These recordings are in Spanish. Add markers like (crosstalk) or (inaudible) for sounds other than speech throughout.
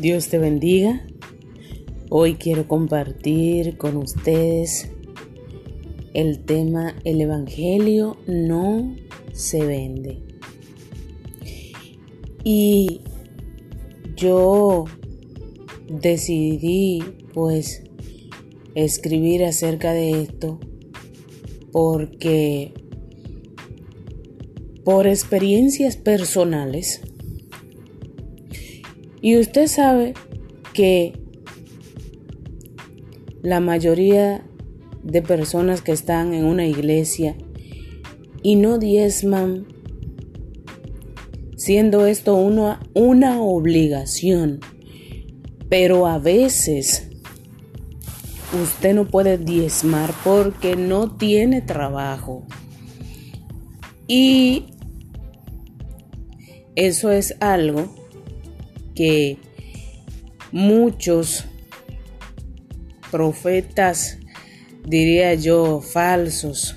Dios te bendiga. Hoy quiero compartir con ustedes el tema El Evangelio no se vende. Y yo decidí pues escribir acerca de esto porque por experiencias personales y usted sabe que la mayoría de personas que están en una iglesia y no diezman, siendo esto una, una obligación, pero a veces usted no puede diezmar porque no tiene trabajo. Y eso es algo que muchos profetas, diría yo, falsos,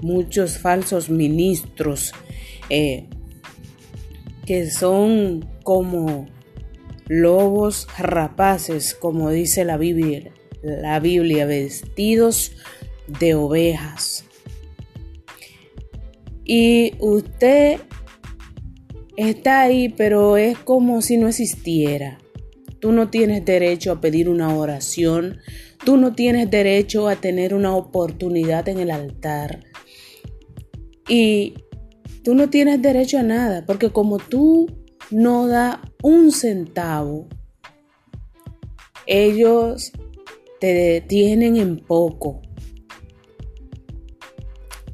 muchos falsos ministros, eh, que son como lobos rapaces, como dice la Biblia, la Biblia, vestidos de ovejas. Y usted está ahí, pero es como si no existiera. Tú no tienes derecho a pedir una oración, tú no tienes derecho a tener una oportunidad en el altar. Y tú no tienes derecho a nada, porque como tú no da un centavo, ellos te detienen en poco.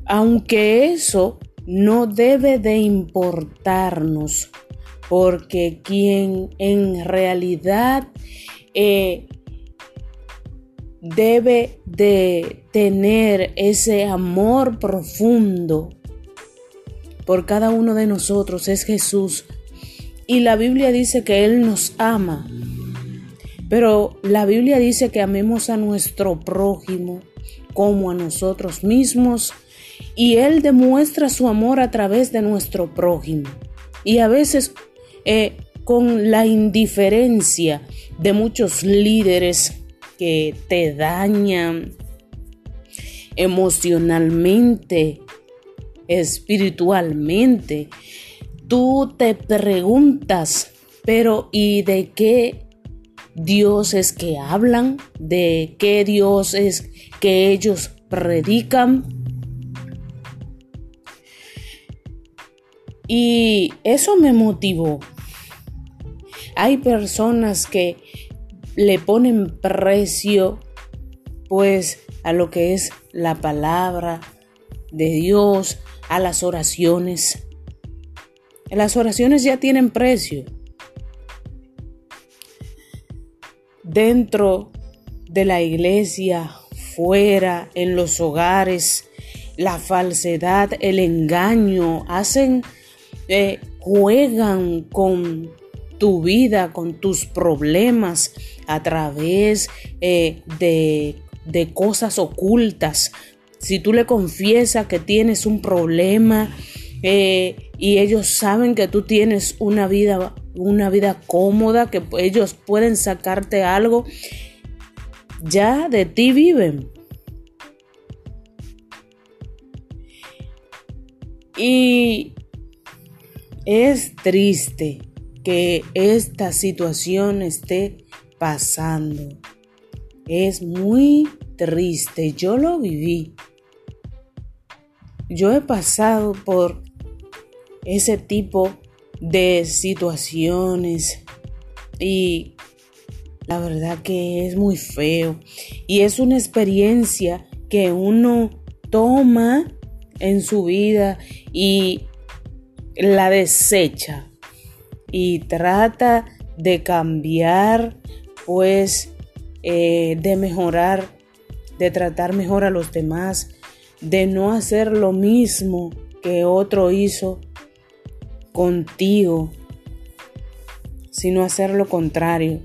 Aunque eso no debe de importarnos, porque quien en realidad eh, debe de tener ese amor profundo por cada uno de nosotros es Jesús. Y la Biblia dice que Él nos ama. Pero la Biblia dice que amemos a nuestro prójimo como a nosotros mismos y Él demuestra su amor a través de nuestro prójimo. Y a veces eh, con la indiferencia de muchos líderes que te dañan emocionalmente, espiritualmente, tú te preguntas, pero ¿y de qué Dios es que hablan? ¿De qué Dios es que ellos predican? Y eso me motivó. Hay personas que le ponen precio pues a lo que es la palabra de Dios, a las oraciones. Las oraciones ya tienen precio. Dentro de la iglesia, fuera, en los hogares, la falsedad, el engaño, hacen eh, juegan con tu vida, con tus problemas a través eh, de, de cosas ocultas. Si tú le confiesas que tienes un problema eh, y ellos saben que tú tienes una vida, una vida cómoda, que ellos pueden sacarte algo, ya de ti viven. Y es triste que esta situación esté pasando. Es muy triste. Yo lo viví. Yo he pasado por ese tipo de situaciones y la verdad que es muy feo y es una experiencia que uno toma en su vida y la desecha y trata de cambiar, pues eh, de mejorar, de tratar mejor a los demás, de no hacer lo mismo que otro hizo contigo, sino hacer lo contrario.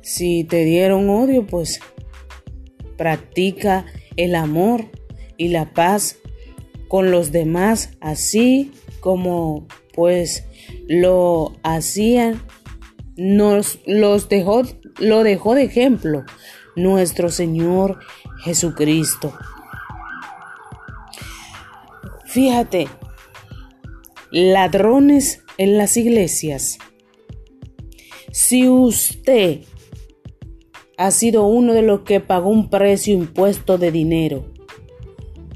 Si te dieron odio, pues practica el amor y la paz con los demás, así como pues lo hacían nos los dejó, lo dejó de ejemplo nuestro Señor Jesucristo. Fíjate, ladrones en las iglesias. Si usted ha sido uno de los que pagó un precio impuesto de dinero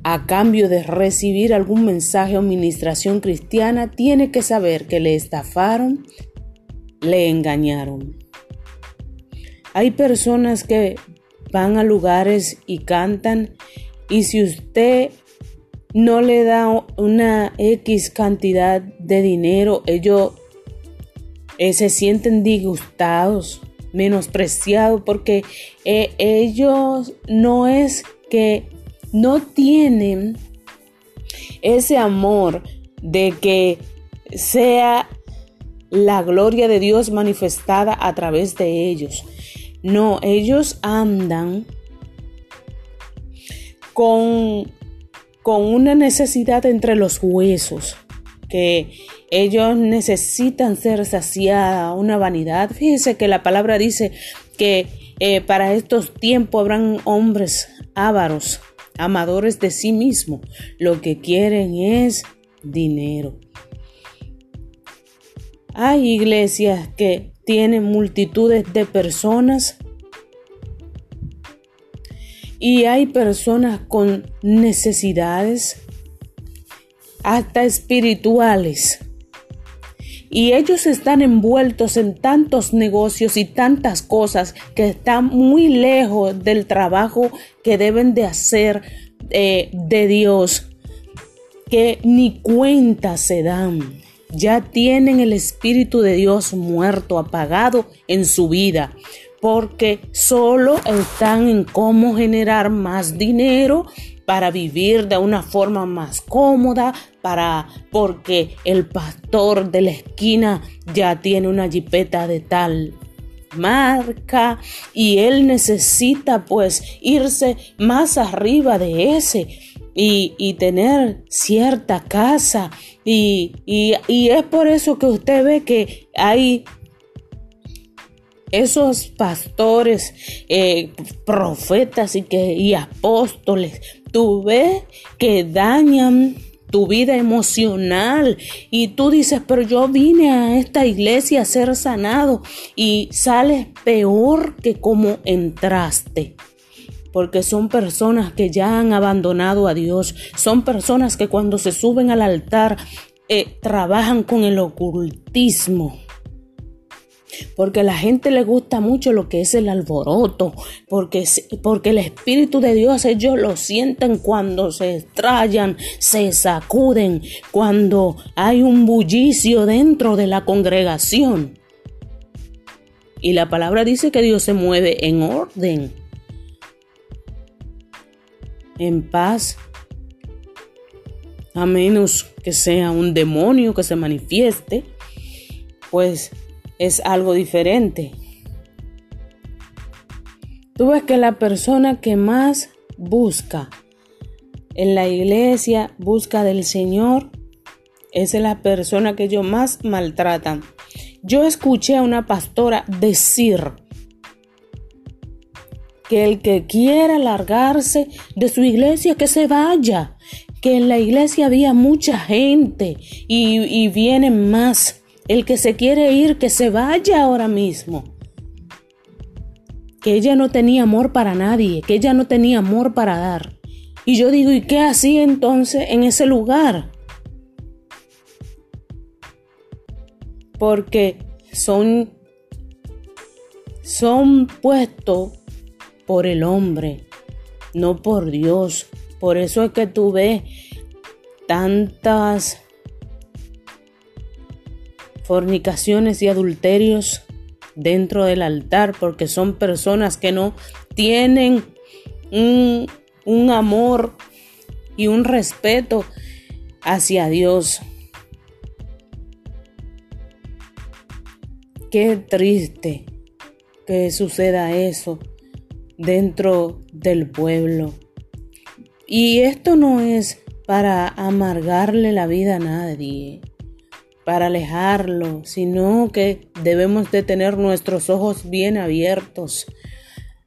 a cambio de recibir algún mensaje o administración cristiana, tiene que saber que le estafaron, le engañaron. Hay personas que van a lugares y cantan y si usted no le da una X cantidad de dinero, ellos eh, se sienten disgustados, menospreciados, porque eh, ellos no es que no tienen ese amor de que sea la gloria de Dios manifestada a través de ellos. No, ellos andan con, con una necesidad entre los huesos, que ellos necesitan ser saciada, una vanidad. Fíjense que la palabra dice que eh, para estos tiempos habrán hombres ávaros, amadores de sí mismos. Lo que quieren es dinero. Hay iglesias que tienen multitudes de personas y hay personas con necesidades hasta espirituales. Y ellos están envueltos en tantos negocios y tantas cosas que están muy lejos del trabajo que deben de hacer eh, de Dios, que ni cuenta se dan. Ya tienen el Espíritu de Dios muerto, apagado en su vida, porque solo están en cómo generar más dinero para vivir de una forma más cómoda, para porque el pastor de la esquina ya tiene una jipeta de tal marca y él necesita pues irse más arriba de ese y, tener cierta casa. Y, es por eso que usted ve que hay esos pastores, eh, profetas y, que, y apóstoles, tú ves que dañan tu vida emocional y tú dices, pero yo vine a esta iglesia a ser sanado y sales peor que como entraste porque son personas que ya han abandonado a Dios, son personas que cuando se suben al altar eh, trabajan con el ocultismo. Porque la gente le gusta mucho lo que es el alboroto, porque, porque el Espíritu de Dios ellos lo sienten cuando se estrellan, se sacuden, cuando hay un bullicio dentro de la congregación. Y la palabra dice que Dios se mueve en orden en paz, a menos que sea un demonio que se manifieste, pues es algo diferente. Tú ves que la persona que más busca en la iglesia, busca del Señor, es la persona que ellos más maltratan. Yo escuché a una pastora decir, que el que quiera largarse de su iglesia, que se vaya, que en la iglesia había mucha gente y, y vienen más. El que se quiere ir, que se vaya ahora mismo. Que ella no tenía amor para nadie, que ella no tenía amor para dar. Y yo digo, ¿y qué hacía entonces en ese lugar? Porque son, son puestos por el hombre, no por Dios. Por eso es que tú ves tantas fornicaciones y adulterios dentro del altar, porque son personas que no tienen un, amor y un respeto hacia Dios. Qué triste que suceda eso dentro del pueblo. Y esto no es para amargarle la vida a nadie, para alejarlo, sino que debemos de tener nuestros ojos bien abiertos,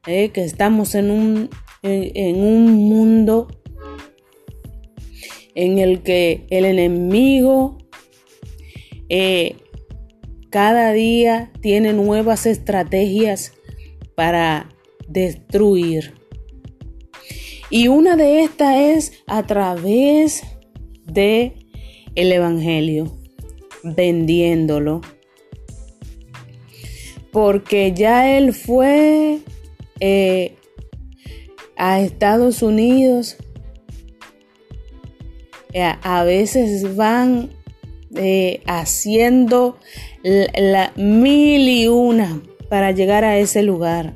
eh, que estamos en un, en, un mundo en el que el enemigo eh, cada día tiene nuevas estrategias para destruir. Y una de estas es a través de el evangelio vendiéndolo. Porque ya él fue eh, a Estados Unidos. Eh, a veces van eh, haciendo la, mil y una para llegar a ese lugar.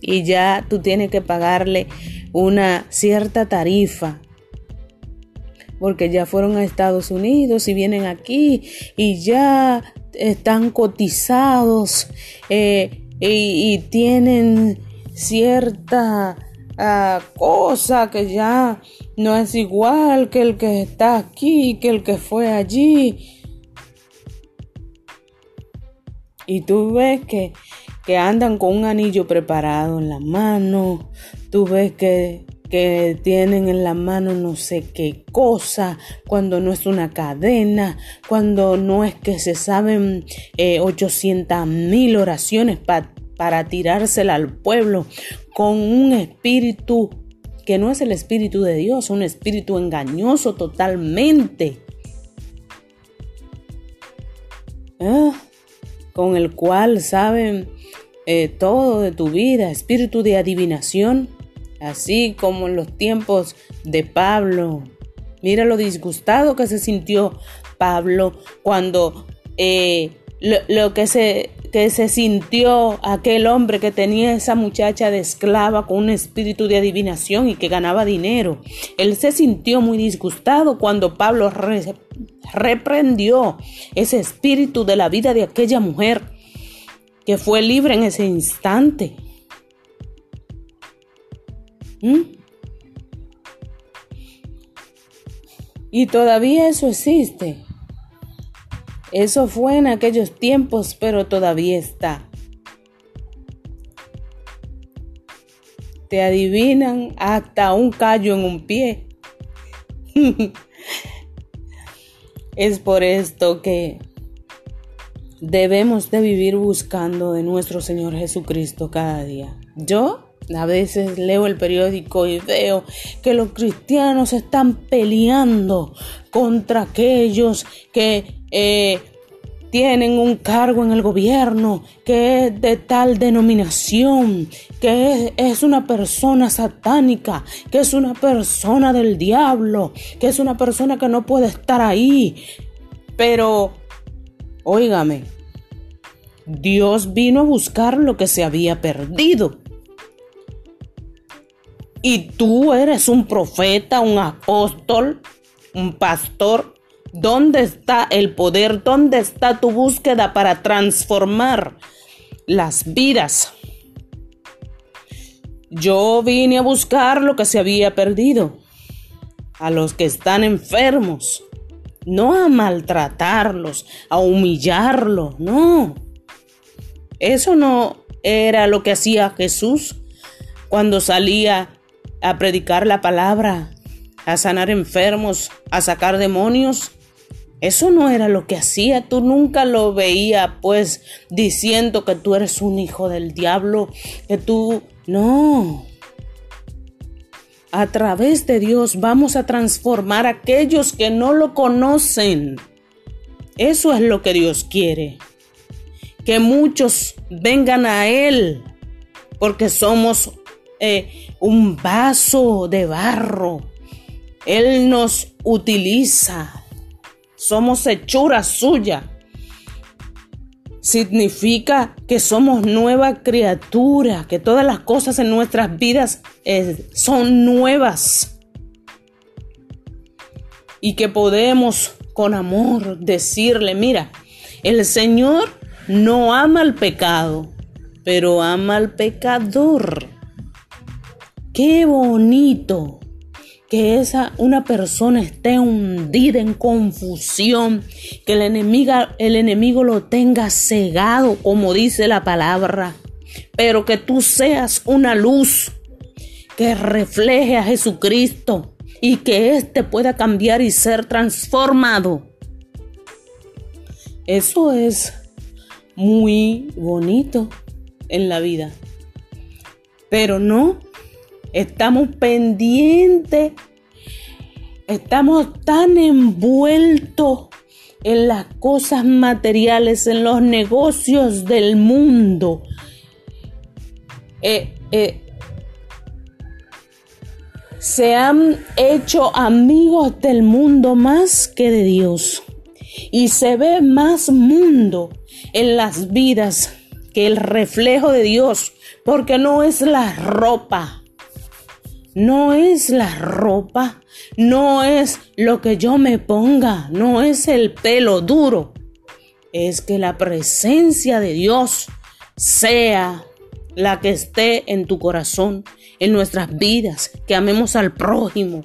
Y ya tú tienes que pagarle una cierta tarifa porque ya fueron a Estados Unidos y vienen aquí y ya están cotizados eh, y, tienen cierta ah, cosa que ya no es igual que el que está aquí, que el que fue allí. Y tú ves que, que andan con un anillo preparado en la mano, tú ves que que tienen en la mano no sé qué cosa, cuando no es una cadena, cuando no es que se saben eh, 800 mil oraciones para tirársela al pueblo con un espíritu que no es el espíritu de Dios, un espíritu engañoso totalmente. Ah, con el cual saben eh, todo de tu vida, espíritu de adivinación así como en los tiempos de Pablo. Mira lo disgustado que se sintió Pablo cuando eh, lo, que, se, que se sintió aquel hombre que tenía esa muchacha de esclava con un espíritu de adivinación y que ganaba dinero. Él se sintió muy disgustado cuando Pablo reprendió ese espíritu de la vida de aquella mujer que fue libre en ese instante. ¿Mm? Y todavía eso existe. Eso fue en aquellos tiempos, pero todavía está. Te adivinan hasta un callo en un pie. (laughs) es por esto que debemos de vivir buscando de nuestro Señor Jesucristo cada día. Yo a veces leo el periódico y veo que los cristianos están peleando contra aquellos que eh, tienen un cargo en el gobierno, que es de tal denominación, que es, una persona satánica, que es una persona del diablo, que es una persona que no puede estar ahí. Pero, óigame, Dios vino a buscar lo que se había perdido. Y tú eres un profeta, un apóstol, un pastor. ¿Dónde está el poder? ¿Dónde está tu búsqueda para transformar las vidas? Yo vine a buscar lo que se había perdido, a los que están enfermos, no a maltratarlos, a humillarlos, no. Eso no era lo que hacía Jesús cuando salía a predicar la palabra, a sanar enfermos, a sacar demonios. Eso no era lo que hacía, tú nunca lo veías pues diciendo que tú eres un hijo del diablo, que tú no. A través de Dios vamos a transformar a aquellos que no lo conocen. Eso es lo que Dios quiere. Que muchos vengan a Él porque somos eh, un vaso de barro. Él nos utiliza. Somos hechura suya. Significa que somos nueva criatura, que todas las cosas en nuestras vidas eh, son nuevas. Y que podemos con amor decirle, mira, el Señor no ama al pecado, pero ama al pecador. Qué bonito que esa una persona esté hundida en confusión, que el enemigo, el enemigo lo tenga cegado, como dice la palabra, pero que tú seas una luz que refleje a Jesucristo y que éste pueda cambiar y ser transformado. Eso es muy bonito en la vida. Pero no, estamos pendientes, estamos tan envueltos en las cosas materiales, en los negocios del mundo. Eh, eh, se han hecho amigos del mundo más que de Dios. Y se ve más mundo en las vidas que el reflejo de Dios, porque no es la ropa, no es la ropa, no es lo que yo me ponga, no es el pelo duro, es que la presencia de Dios sea la que esté en tu corazón, en nuestras vidas, que amemos al prójimo,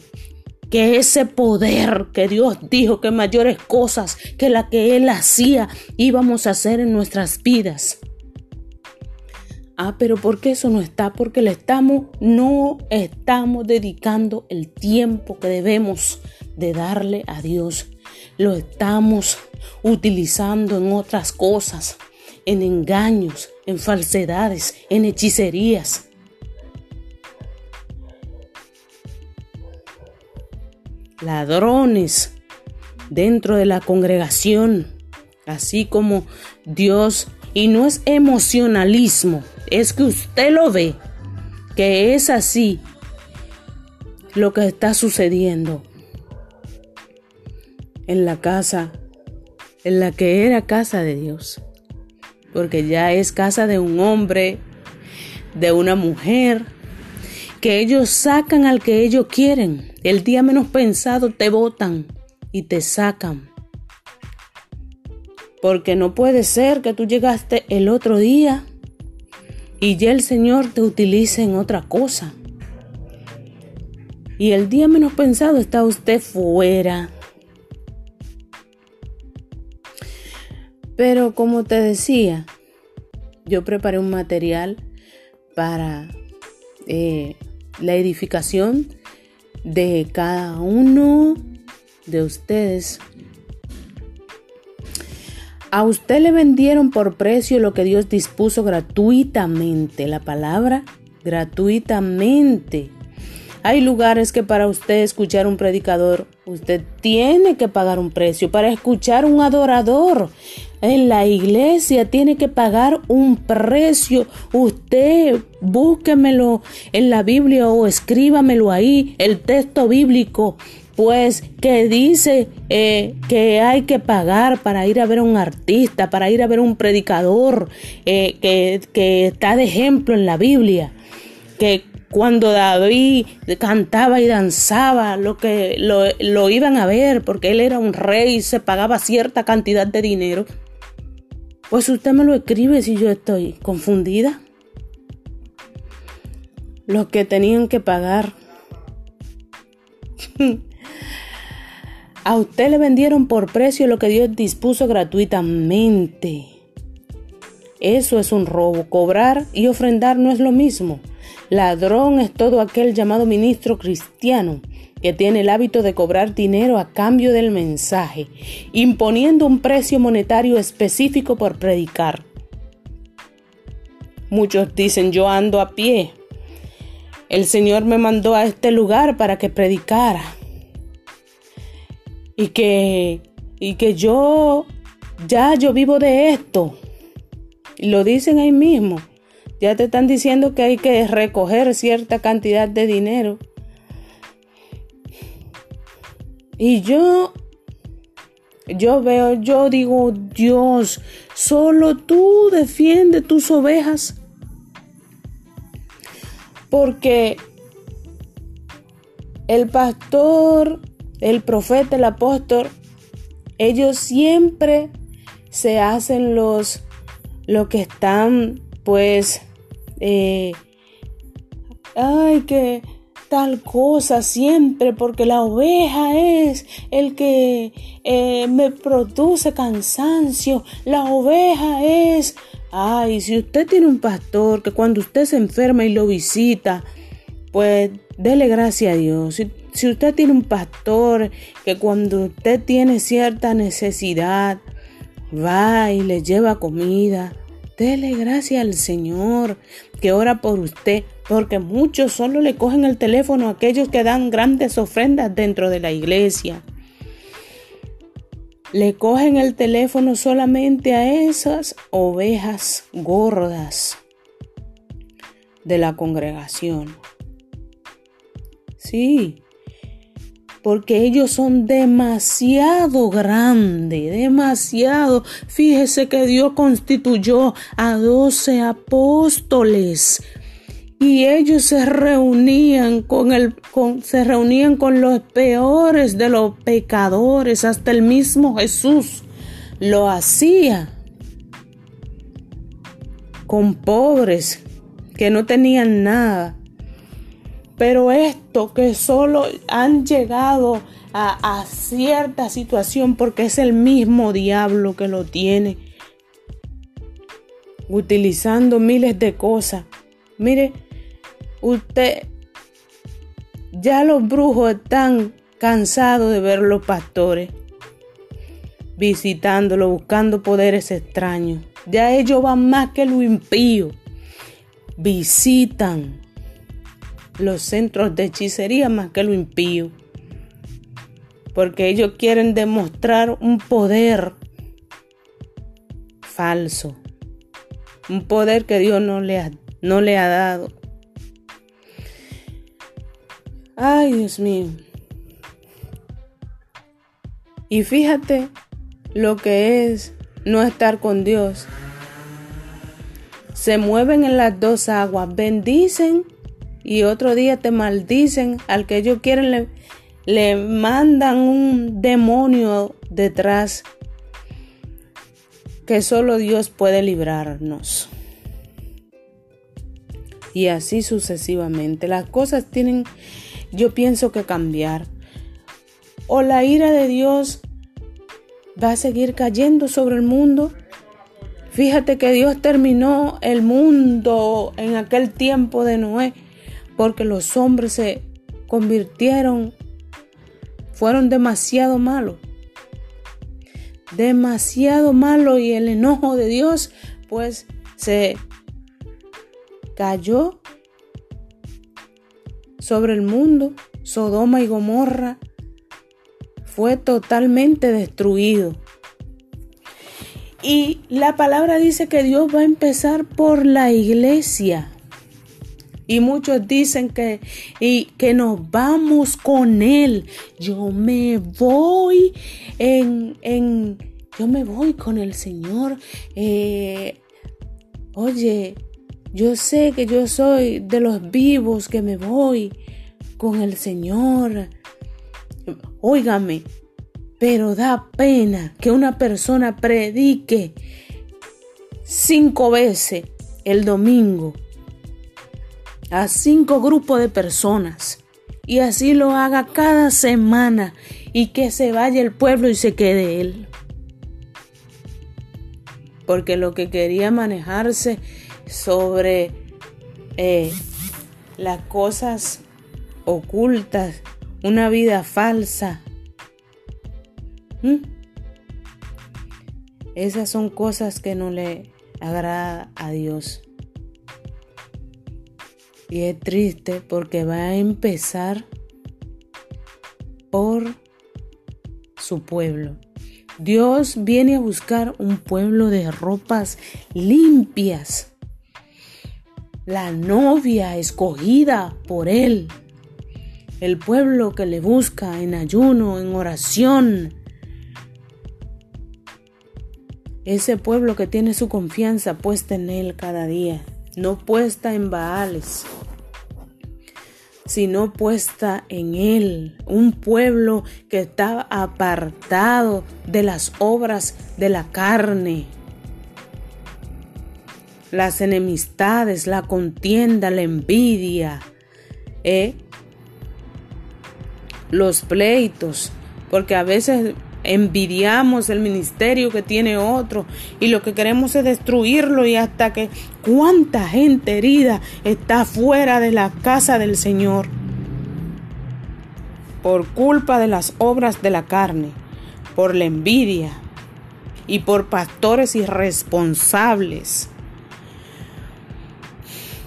que ese poder que Dios dijo que mayores cosas que la que Él hacía íbamos a hacer en nuestras vidas. Ah, pero ¿por qué eso no está? Porque le estamos, no estamos dedicando el tiempo que debemos de darle a Dios. Lo estamos utilizando en otras cosas, en engaños, en falsedades, en hechicerías. ladrones dentro de la congregación, así como Dios, y no es emocionalismo, es que usted lo ve, que es así lo que está sucediendo en la casa, en la que era casa de Dios, porque ya es casa de un hombre, de una mujer, que ellos sacan al que ellos quieren el día menos pensado te botan y te sacan. Porque no puede ser que tú llegaste el otro día y ya el Señor te utilice en otra cosa. Y el día menos pensado está usted fuera. Pero como te decía, yo preparé un material para eh, la edificación de cada uno de ustedes. A usted le vendieron por precio lo que Dios dispuso gratuitamente. La palabra gratuitamente. Hay lugares que para usted escuchar un predicador, usted tiene que pagar un precio. Para escuchar un adorador, en la iglesia tiene que pagar un precio. Usted búsquemelo en la Biblia o escríbamelo ahí, el texto bíblico. Pues que dice eh, que hay que pagar para ir a ver a un artista, para ir a ver a un predicador eh, que, que está de ejemplo en la Biblia. Que cuando David cantaba y danzaba, lo que lo, lo, iban a ver, porque él era un rey, se pagaba cierta cantidad de dinero. Pues usted me lo escribe si yo estoy confundida. Los que tenían que pagar. (laughs) A usted le vendieron por precio lo que Dios dispuso gratuitamente. Eso es un robo. Cobrar y ofrendar no es lo mismo. Ladrón es todo aquel llamado ministro cristiano que tiene el hábito de cobrar dinero a cambio del mensaje, imponiendo un precio monetario específico por predicar. Muchos dicen yo ando a pie. El Señor me mandó a este lugar para que predicara. Y que y que yo ya yo vivo de esto. Lo dicen ahí mismo. Ya te están diciendo que hay que recoger cierta cantidad de dinero Y yo, yo veo, yo digo, Dios, solo tú defiende tus ovejas. Porque el pastor, el profeta, el apóstol, ellos siempre se hacen los, lo que están, pues, eh, ay, que tal cosa siempre porque la oveja es el que eh, me produce cansancio. La oveja es... Ay, si usted tiene un pastor que cuando usted se enferma y lo visita, pues dele gracias a Dios. Si usted tiene un pastor que cuando usted tiene cierta necesidad, va y le lleva comida, dele gracias al Señor que ora por usted, porque muchos solo le cogen el teléfono a aquellos que dan grandes ofrendas dentro de la iglesia. Le cogen el teléfono solamente a esas ovejas gordas de la congregación. Sí, porque ellos son demasiado grandes, demasiado. Fíjese que Dios constituyó a doce apóstoles y ellos se reunían con el con, se reunían con los peores de los pecadores, hasta el mismo Jesús lo hacía con pobres que no tenían nada pero esto que solo han llegado a, cierta situación porque es el mismo diablo que lo tiene, utilizando miles de cosas. Mire, usted, ya los brujos están cansados de ver los pastores visitándolo, buscando poderes extraños. Ya ellos van más que lo impío. Visitan los centros de hechicería más que lo impío. Porque ellos quieren demostrar un poder falso. Un poder que Dios no le ha, no le ha dado. Ay, Dios mío. Y fíjate lo que es no estar con Dios. Se mueven en las dos aguas, bendicen y otro día te maldicen, al que ellos quieren le, le mandan un demonio detrás que solo Dios puede librarnos. Y así sucesivamente. Las cosas tienen, yo pienso que cambiar. O la ira de Dios va a seguir cayendo sobre el mundo. Fíjate que Dios terminó el mundo en aquel tiempo de Noé porque los hombres se convirtieron, fueron demasiado malos, demasiado malos y el enojo de Dios pues se cayó sobre el mundo, Sodoma y Gomorra fue totalmente destruido. Y la palabra dice que Dios va a empezar por la iglesia. Y muchos dicen que, y que nos vamos con Él. Yo me voy en, en yo me voy con el Señor. Eh, oye, yo sé que yo soy de los vivos que me voy con el Señor. Óigame, pero da pena que una persona predique cinco veces el domingo a cinco grupos de personas y así lo haga cada semana y que se vaya el pueblo y se quede él. Porque lo que quería manejarse sobre eh, las cosas ocultas, una vida falsa. Esas son cosas que no le agrada a Dios. Y es triste porque va a empezar por su pueblo. Dios viene a buscar un pueblo de ropas limpias. La novia escogida por Él. El pueblo que le busca en ayuno, en oración. Ese pueblo que tiene su confianza puesta en Él cada día, no puesta en Baales sino puesta en Él, un pueblo que está apartado de las obras de la carne, las enemistades, la contienda, la envidia, ¿eh? los pleitos, porque a veces envidiamos el ministerio que tiene otro y lo que queremos es destruirlo y hasta que cuánta gente herida está fuera de la casa del Señor por culpa de las obras de la carne, por la envidia y por pastores irresponsables.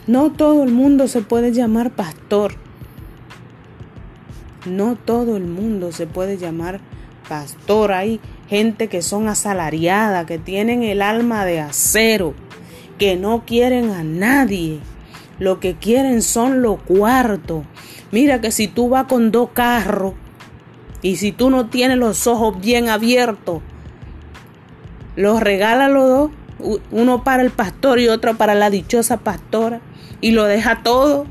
No todo el mundo se puede llamar pastor. No todo el mundo se puede llamar pastor. Hay gente que son asalariadas, que tienen el alma de acero, que no quieren a nadie. Lo que quieren son los cuartos. Mira que si tú vas con dos carros y si tú no tienes los ojos bien abiertos, los regala los dos, uno para el pastor y otro para la dichosa pastora, y lo deja todo,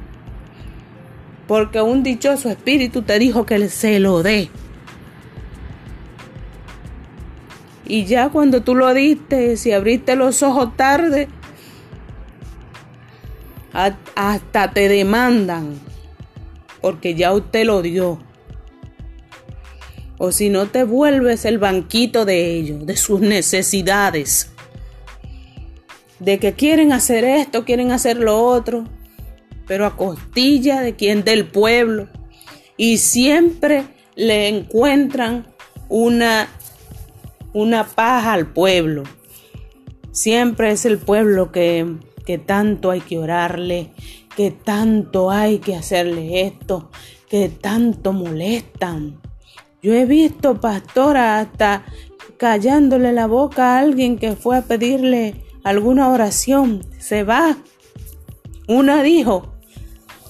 porque un dichoso espíritu te dijo que se lo dé. Y ya cuando tú lo diste, si abriste los ojos tarde, hasta te demandan, porque ya usted lo dio. O si no te vuelves el banquito de ellos, de sus necesidades, de que quieren hacer esto, quieren hacer lo otro, pero a costilla de quien del pueblo. Y siempre le encuentran una una paja al pueblo. Siempre es el pueblo que, que tanto hay que orarle, que tanto hay que hacerle esto, que tanto molestan. Yo he visto pastora hasta callándole la boca a alguien que fue a pedirle alguna oración. Se va. Una dijo,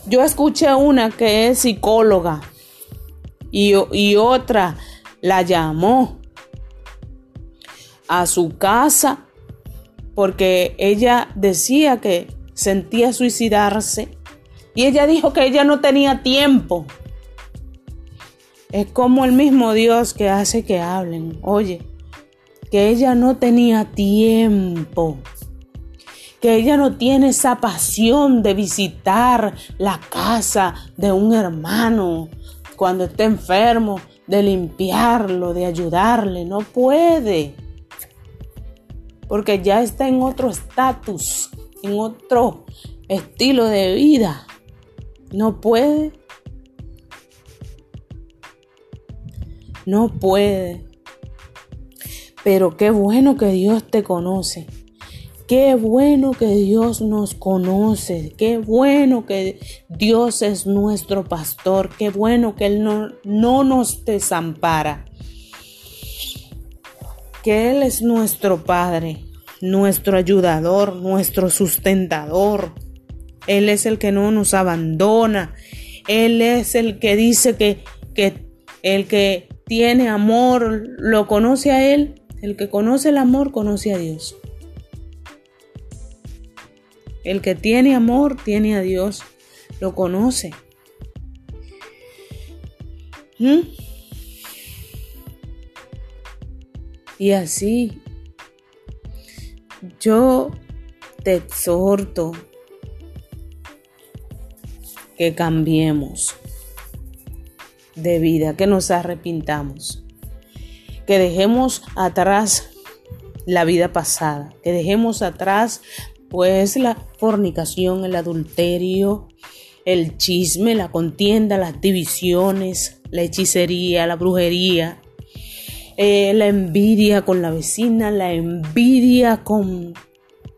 yo escuché una que es psicóloga y, y otra la llamó a su casa porque ella decía que sentía suicidarse y ella dijo que ella no tenía tiempo. Es como el mismo Dios que hace que hablen. Oye, que ella no tenía tiempo. Que ella no tiene esa pasión de visitar la casa de un hermano cuando esté enfermo, de limpiarlo, de ayudarle. No puede porque ya está en otro estatus, en otro estilo de vida. No puede. No puede. Pero qué bueno que Dios te conoce. Qué bueno que Dios nos conoce. Qué bueno que Dios es nuestro pastor. Qué bueno que Él no, no nos desampara que Él es nuestro Padre, nuestro ayudador, nuestro sustentador. Él es el que no nos abandona. Él es el que dice que, que el que tiene amor lo conoce a Él. El que conoce el amor conoce a Dios. El que tiene amor tiene a Dios. Lo conoce. ¿Mm? Y así, yo te exhorto que cambiemos de vida, que nos arrepintamos, que dejemos atrás la vida pasada, que dejemos atrás pues la fornicación, el adulterio, el chisme, la contienda, las divisiones, la hechicería, la brujería, eh, la envidia con la vecina, la envidia con,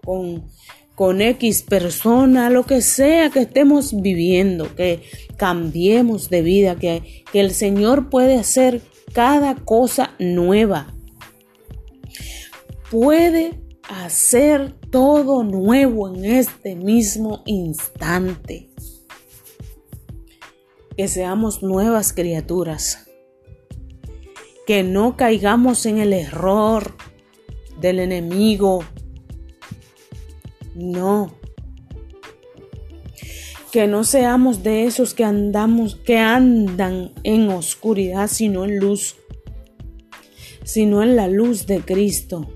con, con X persona, lo que sea que estemos viviendo, que cambiemos de vida, que, que el Señor puede hacer cada cosa nueva. Puede hacer todo nuevo en este mismo instante. Que seamos nuevas criaturas que no caigamos en el error del enemigo. No. Que no seamos de esos que andamos, que andan en oscuridad, sino en luz, sino en la luz de Cristo.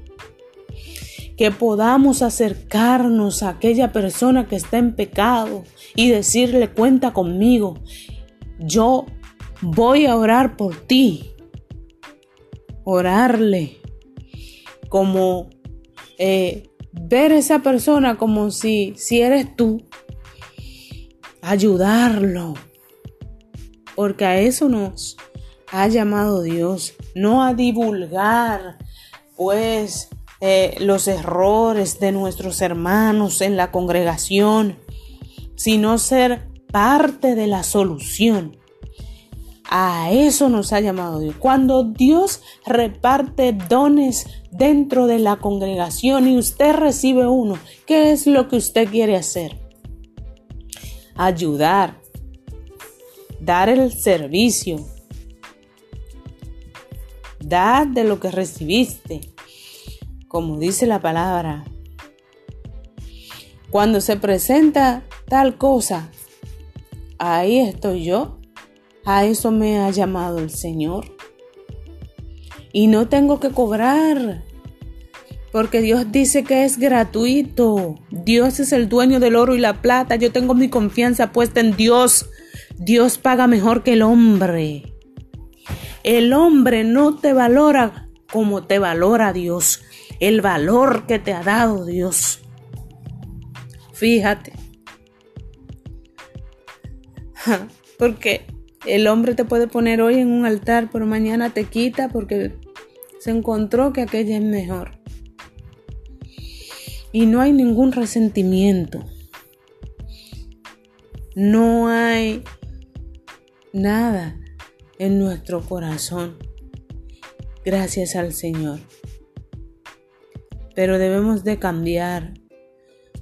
Que podamos acercarnos a aquella persona que está en pecado y decirle, cuenta conmigo. Yo voy a orar por ti. Orarle. Como eh, ver a esa persona como si, si eres tú. Ayudarlo. Porque a eso nos ha llamado Dios. No a divulgar, pues, eh, los errores de nuestros hermanos en la congregación, sino ser parte de la solución. A eso nos ha llamado Dios. Cuando Dios reparte dones dentro de la congregación y usted recibe uno, ¿qué es lo que usted quiere hacer? Ayudar, dar el servicio, dar de lo que recibiste, como dice la palabra. Cuando se presenta tal cosa, ahí estoy yo a eso me ha llamado el Señor. Y no tengo que cobrar. Porque Dios dice que es gratuito. Dios es el dueño del oro y la plata. Yo tengo mi confianza puesta en Dios. Dios paga mejor que el hombre. El hombre no te valora como te valora Dios. El valor que te ha dado Dios. Fíjate. (laughs) Porque el hombre te puede poner hoy en un altar, pero mañana te quita porque se encontró que aquella es mejor. Y no hay ningún resentimiento. No hay nada en nuestro corazón. Gracias al Señor. Pero debemos de cambiar.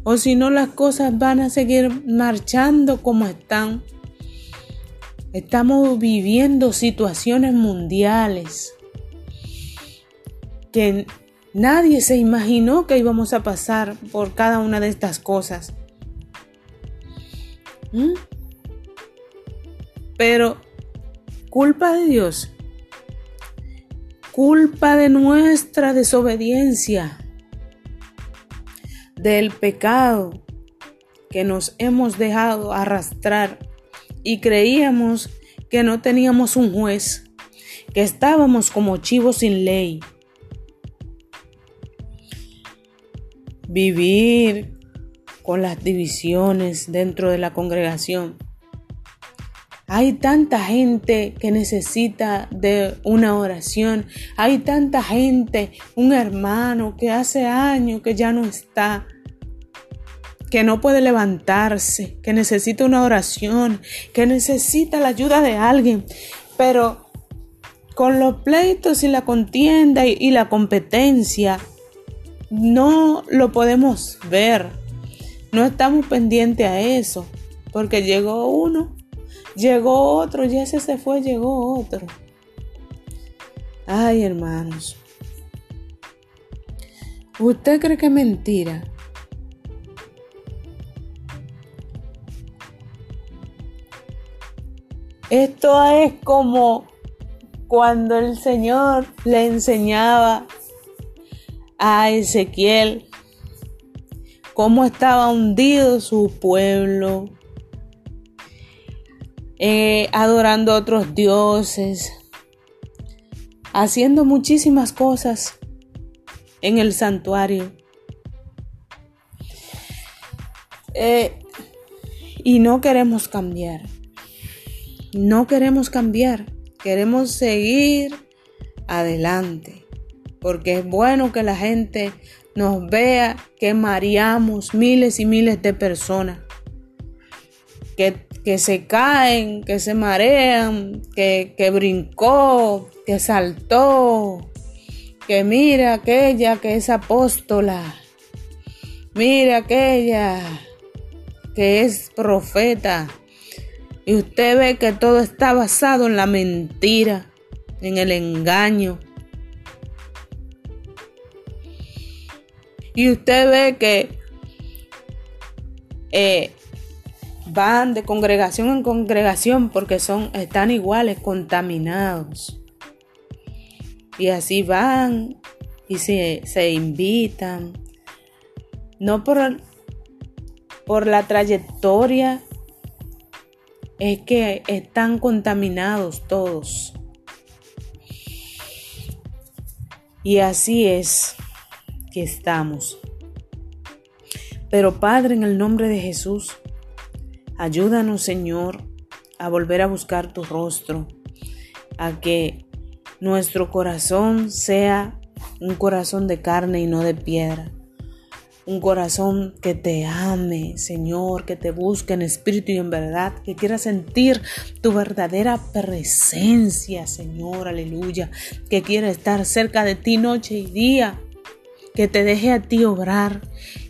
O si no, las cosas van a seguir marchando como están. Estamos viviendo situaciones mundiales que nadie se imaginó que íbamos a pasar por cada una de estas cosas. ¿Mm? Pero culpa de Dios, culpa de nuestra desobediencia, del pecado que nos hemos dejado arrastrar y creíamos que no teníamos un juez, que estábamos como chivos sin ley. Vivir con las divisiones dentro de la congregación. Hay tanta gente que necesita de una oración. Hay tanta gente, un hermano que hace años que ya no está que no puede levantarse, que necesita una oración, que necesita la ayuda de alguien, pero con los pleitos y la contienda y, la competencia no lo podemos ver. No estamos pendientes a eso, porque llegó uno, llegó otro, y ese se fue, llegó otro. Ay, hermanos. ¿Usted cree que es mentira? Esto es como cuando el Señor le enseñaba a Ezequiel cómo estaba hundido su pueblo, eh, adorando a otros dioses, haciendo muchísimas cosas en el santuario. Eh, y no queremos cambiar. No queremos cambiar, queremos seguir adelante, porque es bueno que la gente nos vea que mareamos miles y miles de personas, que, que se caen, que se marean, que, que brincó, que saltó, que mira aquella que es apóstola, mira aquella que es profeta, y usted ve que todo está basado en la mentira, en el engaño. Y usted ve que eh, van de congregación en congregación porque son, están iguales, contaminados. Y así van y se, se invitan. No por, por la trayectoria es que están contaminados todos. Y así es que estamos. Pero Padre, en el nombre de Jesús, ayúdanos Señor a volver a buscar tu rostro, a que nuestro corazón sea un corazón de carne y no de piedra. Un corazón que te ame, Señor, que te busque en espíritu y en verdad, que quiera sentir tu verdadera presencia, Señor, aleluya, que quiera estar cerca de ti noche y día, que te deje a ti obrar,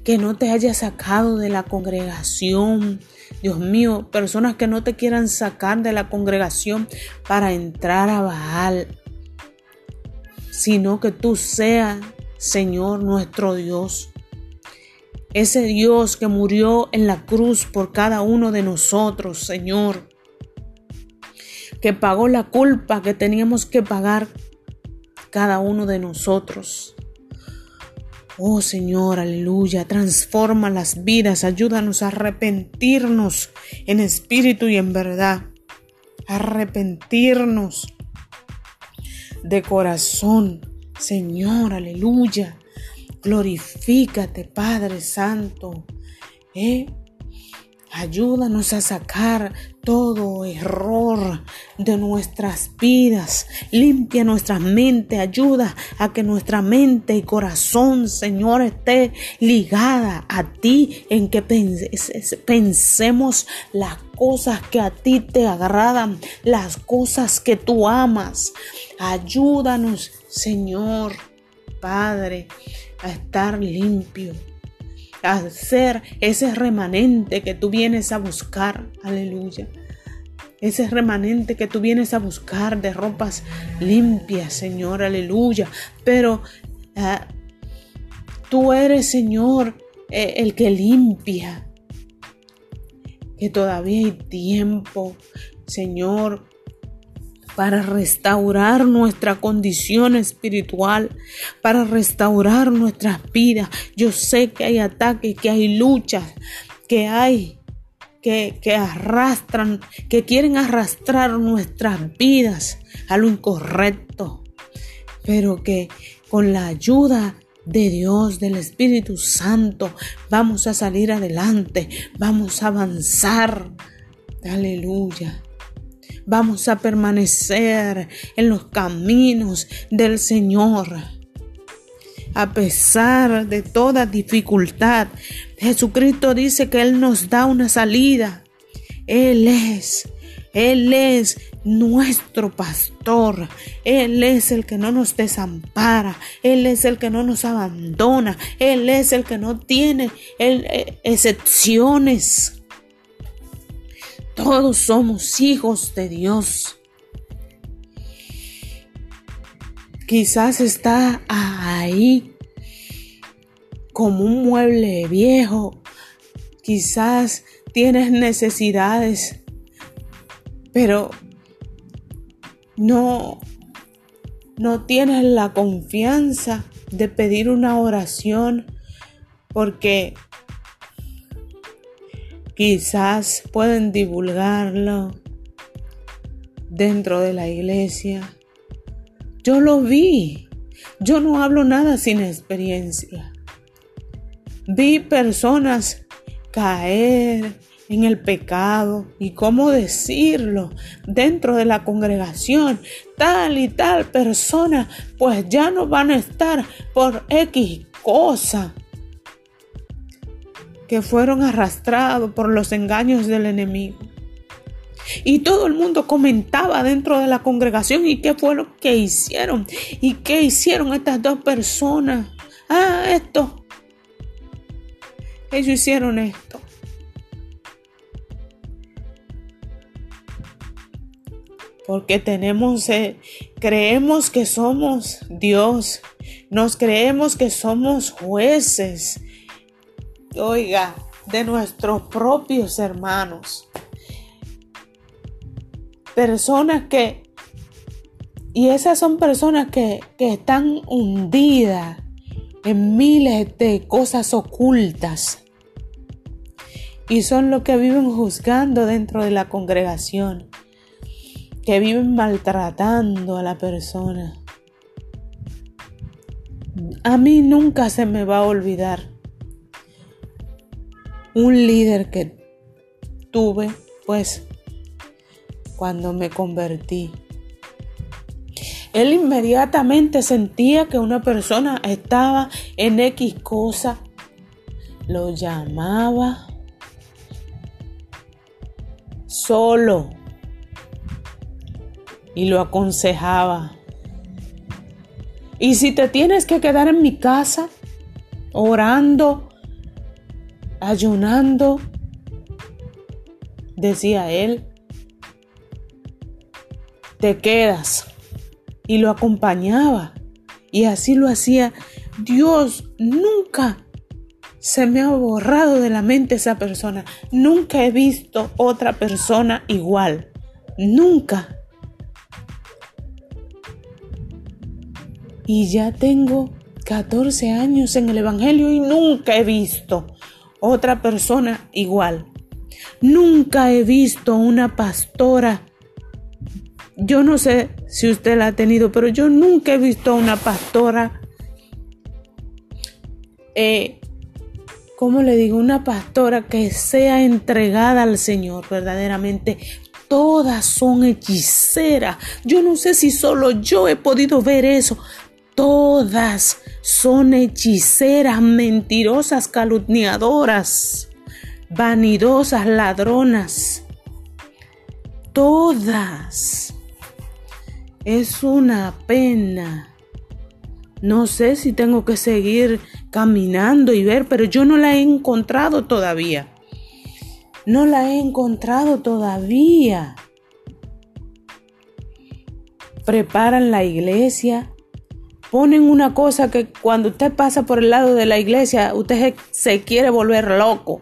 que no te haya sacado de la congregación. Dios mío, personas que no te quieran sacar de la congregación para entrar a Baal, sino que tú seas, Señor, nuestro Dios. Ese Dios que murió en la cruz por cada uno de nosotros, Señor. Que pagó la culpa que teníamos que pagar cada uno de nosotros. Oh Señor, aleluya, transforma las vidas, ayúdanos a arrepentirnos en espíritu y en verdad. Arrepentirnos de corazón, Señor, aleluya. Glorifícate, Padre Santo. ¿Eh? Ayúdanos a sacar todo error de nuestras vidas. Limpia nuestra mente. Ayuda a que nuestra mente y corazón, Señor, esté ligada a ti. En que pensemos las cosas que a ti te agradan. Las cosas que tú amas. Ayúdanos, Señor, Padre, a estar limpio a ser ese remanente que tú vienes a buscar. Aleluya. Ese remanente que tú vienes a buscar de ropas limpias, Señor. Aleluya. Pero ah, tú eres, Señor, eh, el que limpia. Que todavía hay tiempo, Señor, para restaurar nuestra condición espiritual, para restaurar nuestras vidas. Yo sé que hay ataques, que hay luchas, que hay que, arrastran, que quieren arrastrar nuestras vidas a lo incorrecto, pero que con la ayuda de Dios, del Espíritu Santo, vamos a salir adelante, vamos a avanzar. Aleluya. Vamos a permanecer en los caminos del Señor. A pesar de toda dificultad, Jesucristo dice que Él nos da una salida. Él es, Él es nuestro pastor. Él es el que no nos desampara. Él es el que no nos abandona. Él es el que no tiene eh, excepciones. Todos somos hijos de Dios. Quizás está ahí como un mueble viejo. Quizás tienes necesidades, pero no no tienes la confianza de pedir una oración porque Quizás pueden divulgarlo dentro de la iglesia. Yo lo vi. Yo no hablo nada sin experiencia. Vi personas caer en el pecado y cómo decirlo dentro de la congregación. Tal y tal persona pues ya no van a estar por X cosa que fueron arrastrados por los engaños del enemigo. Y todo el mundo comentaba dentro de la congregación y qué fue lo que hicieron. Y qué hicieron estas dos personas. Ah, esto. Ellos hicieron esto. Porque tenemos, eh, creemos que somos Dios. Nos creemos que somos jueces oiga, de nuestros propios hermanos. Personas que, y esas son personas que, que están hundidas en miles de cosas ocultas. y son los que viven juzgando dentro de la congregación, que viven maltratando a la persona. A mí nunca se me va a olvidar un líder que tuve, pues, cuando me convertí. Él inmediatamente sentía que una persona estaba en X cosa, lo llamaba solo y lo aconsejaba. Y si te tienes que quedar en mi casa orando, ayunando, decía él, te quedas. Y lo acompañaba. Y así lo hacía. Dios nunca se me ha borrado de la mente esa persona. Nunca he visto otra persona igual. Nunca. Y ya tengo 14 años en el Evangelio y nunca he visto otra persona igual. Nunca he visto una pastora. Yo no sé si usted la ha tenido, pero yo nunca he visto una pastora eh, ¿cómo le digo? Una pastora que sea entregada al Señor verdaderamente. Todas son hechiceras. Yo no sé si solo yo he podido ver eso. Todas son hechiceras, mentirosas, calumniadoras, vanidosas, ladronas. Todas. Es una pena. No sé si tengo que seguir caminando y ver, pero yo no la he encontrado todavía. No la he encontrado todavía. Preparan la iglesia. Ponen una cosa que cuando usted pasa por el lado de la iglesia, usted se quiere volver loco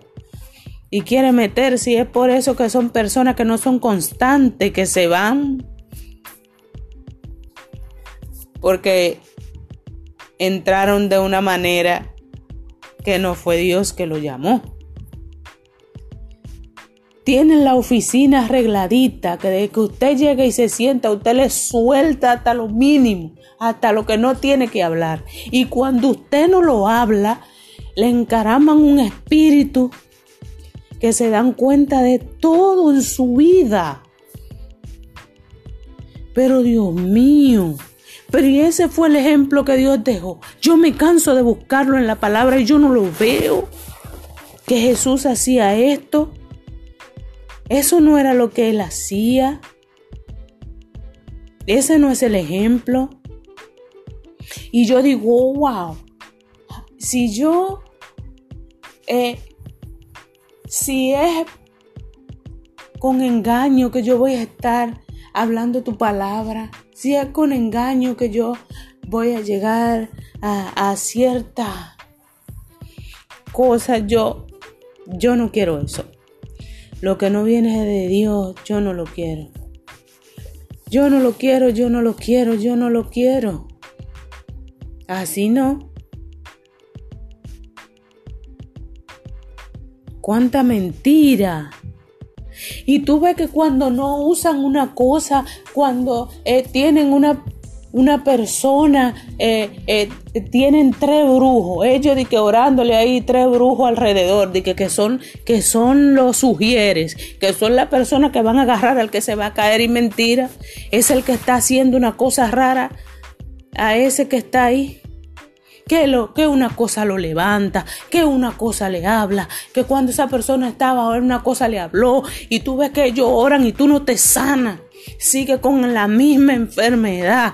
y quiere meterse. Y es por eso que son personas que no son constantes, que se van. Porque entraron de una manera que no fue Dios que lo llamó. Tienen la oficina arregladita, que de que usted llegue y se sienta, usted le suelta hasta lo mínimo, hasta lo que no tiene que hablar. Y cuando usted no lo habla, le encaraman un espíritu que se dan cuenta de todo en su vida. Pero Dios mío, pero ese fue el ejemplo que Dios dejó. Yo me canso de buscarlo en la palabra y yo no lo veo. Que Jesús hacía esto. Eso no era lo que él hacía. Ese no es el ejemplo. Y yo digo, wow, si yo, eh, si es con engaño que yo voy a estar hablando tu palabra, si es con engaño que yo voy a llegar a, cierta cosa, yo, yo no quiero eso. Lo que no viene de Dios, yo no lo quiero. Yo no lo quiero, yo no lo quiero, yo no lo quiero. Así no. Cuánta mentira. Y tú ves que cuando no usan una cosa, cuando eh, tienen una, una persona, eh, eh, tienen tres brujos, ellos de que orándole ahí tres brujos alrededor, de que, que, son, que son los sugieres, que son las personas que van a agarrar al que se va a caer y mentira, es el que está haciendo una cosa rara a ese que está ahí. Que, lo, que una cosa lo levanta, que una cosa le habla, que cuando esa persona estaba, una cosa le habló y tú ves que ellos oran y tú no te sanas, sigue con la misma enfermedad.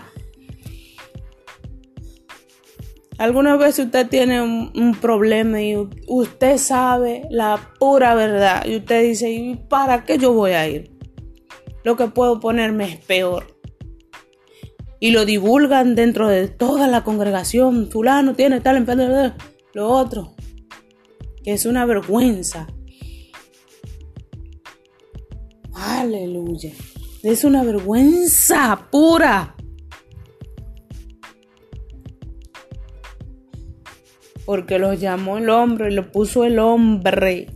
Alguna vez usted tiene un, problema y usted sabe la pura verdad y usted dice, ¿y para qué yo voy a ir? Lo que puedo ponerme es peor y lo divulgan dentro de toda la congregación. Fulano tiene tal enfermedad, lo otro, que es una vergüenza. Aleluya. Es una vergüenza pura. Porque los llamó el hombre y lo puso el hombre.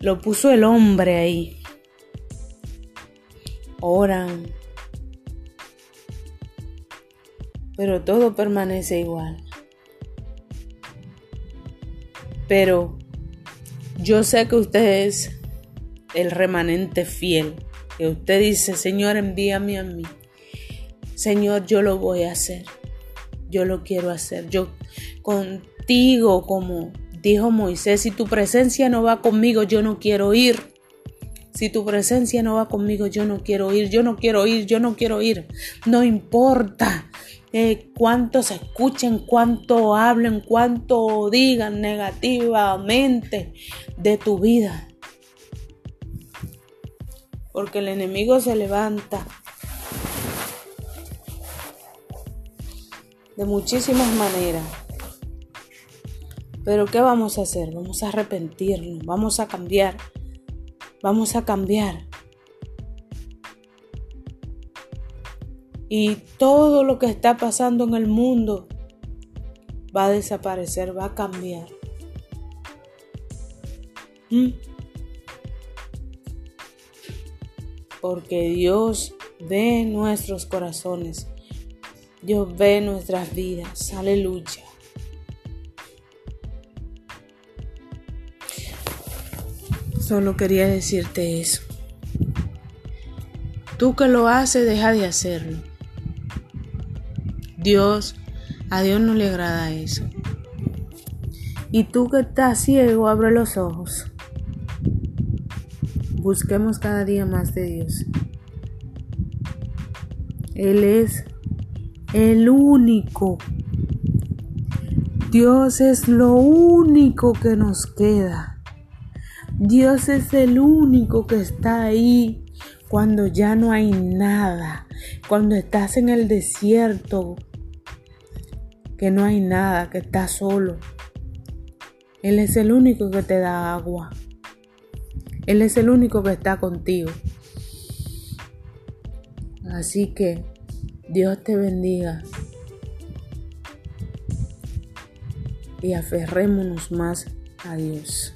lo puso el hombre ahí. Oran. Pero todo permanece igual. Pero yo sé que usted es el remanente fiel. Que usted dice, Señor, envíame a mí. Señor, yo lo voy a hacer. Yo lo quiero hacer. Yo contigo, como dijo Moisés, si tu presencia no va conmigo, yo no quiero ir. Si tu presencia no va conmigo, yo no quiero ir, yo no quiero ir, yo no quiero ir. No importa eh, cuánto se escuchen, cuánto hablen, cuánto digan negativamente de tu vida. Porque el enemigo se levanta de muchísimas maneras. Pero ¿qué vamos a hacer? Vamos a arrepentirnos, vamos a cambiar, vamos a cambiar. Y todo lo que está pasando en el mundo va a desaparecer, va a cambiar. ¿Mm? Porque Dios ve nuestros corazones. Dios ve nuestras vidas. Aleluya. Solo quería decirte eso. Tú que lo haces, deja de hacerlo. Dios, a Dios no le agrada eso. Y tú que estás ciego, abre los ojos. Busquemos cada día más de Dios. Él es el único. Dios es lo único que nos queda. Dios es el único que está ahí cuando ya no hay nada, cuando estás en el desierto, que no hay nada, que estás solo. Él es el único que te da agua. Él es el único que está contigo. Así que Dios te bendiga. Y aferrémonos más a Dios.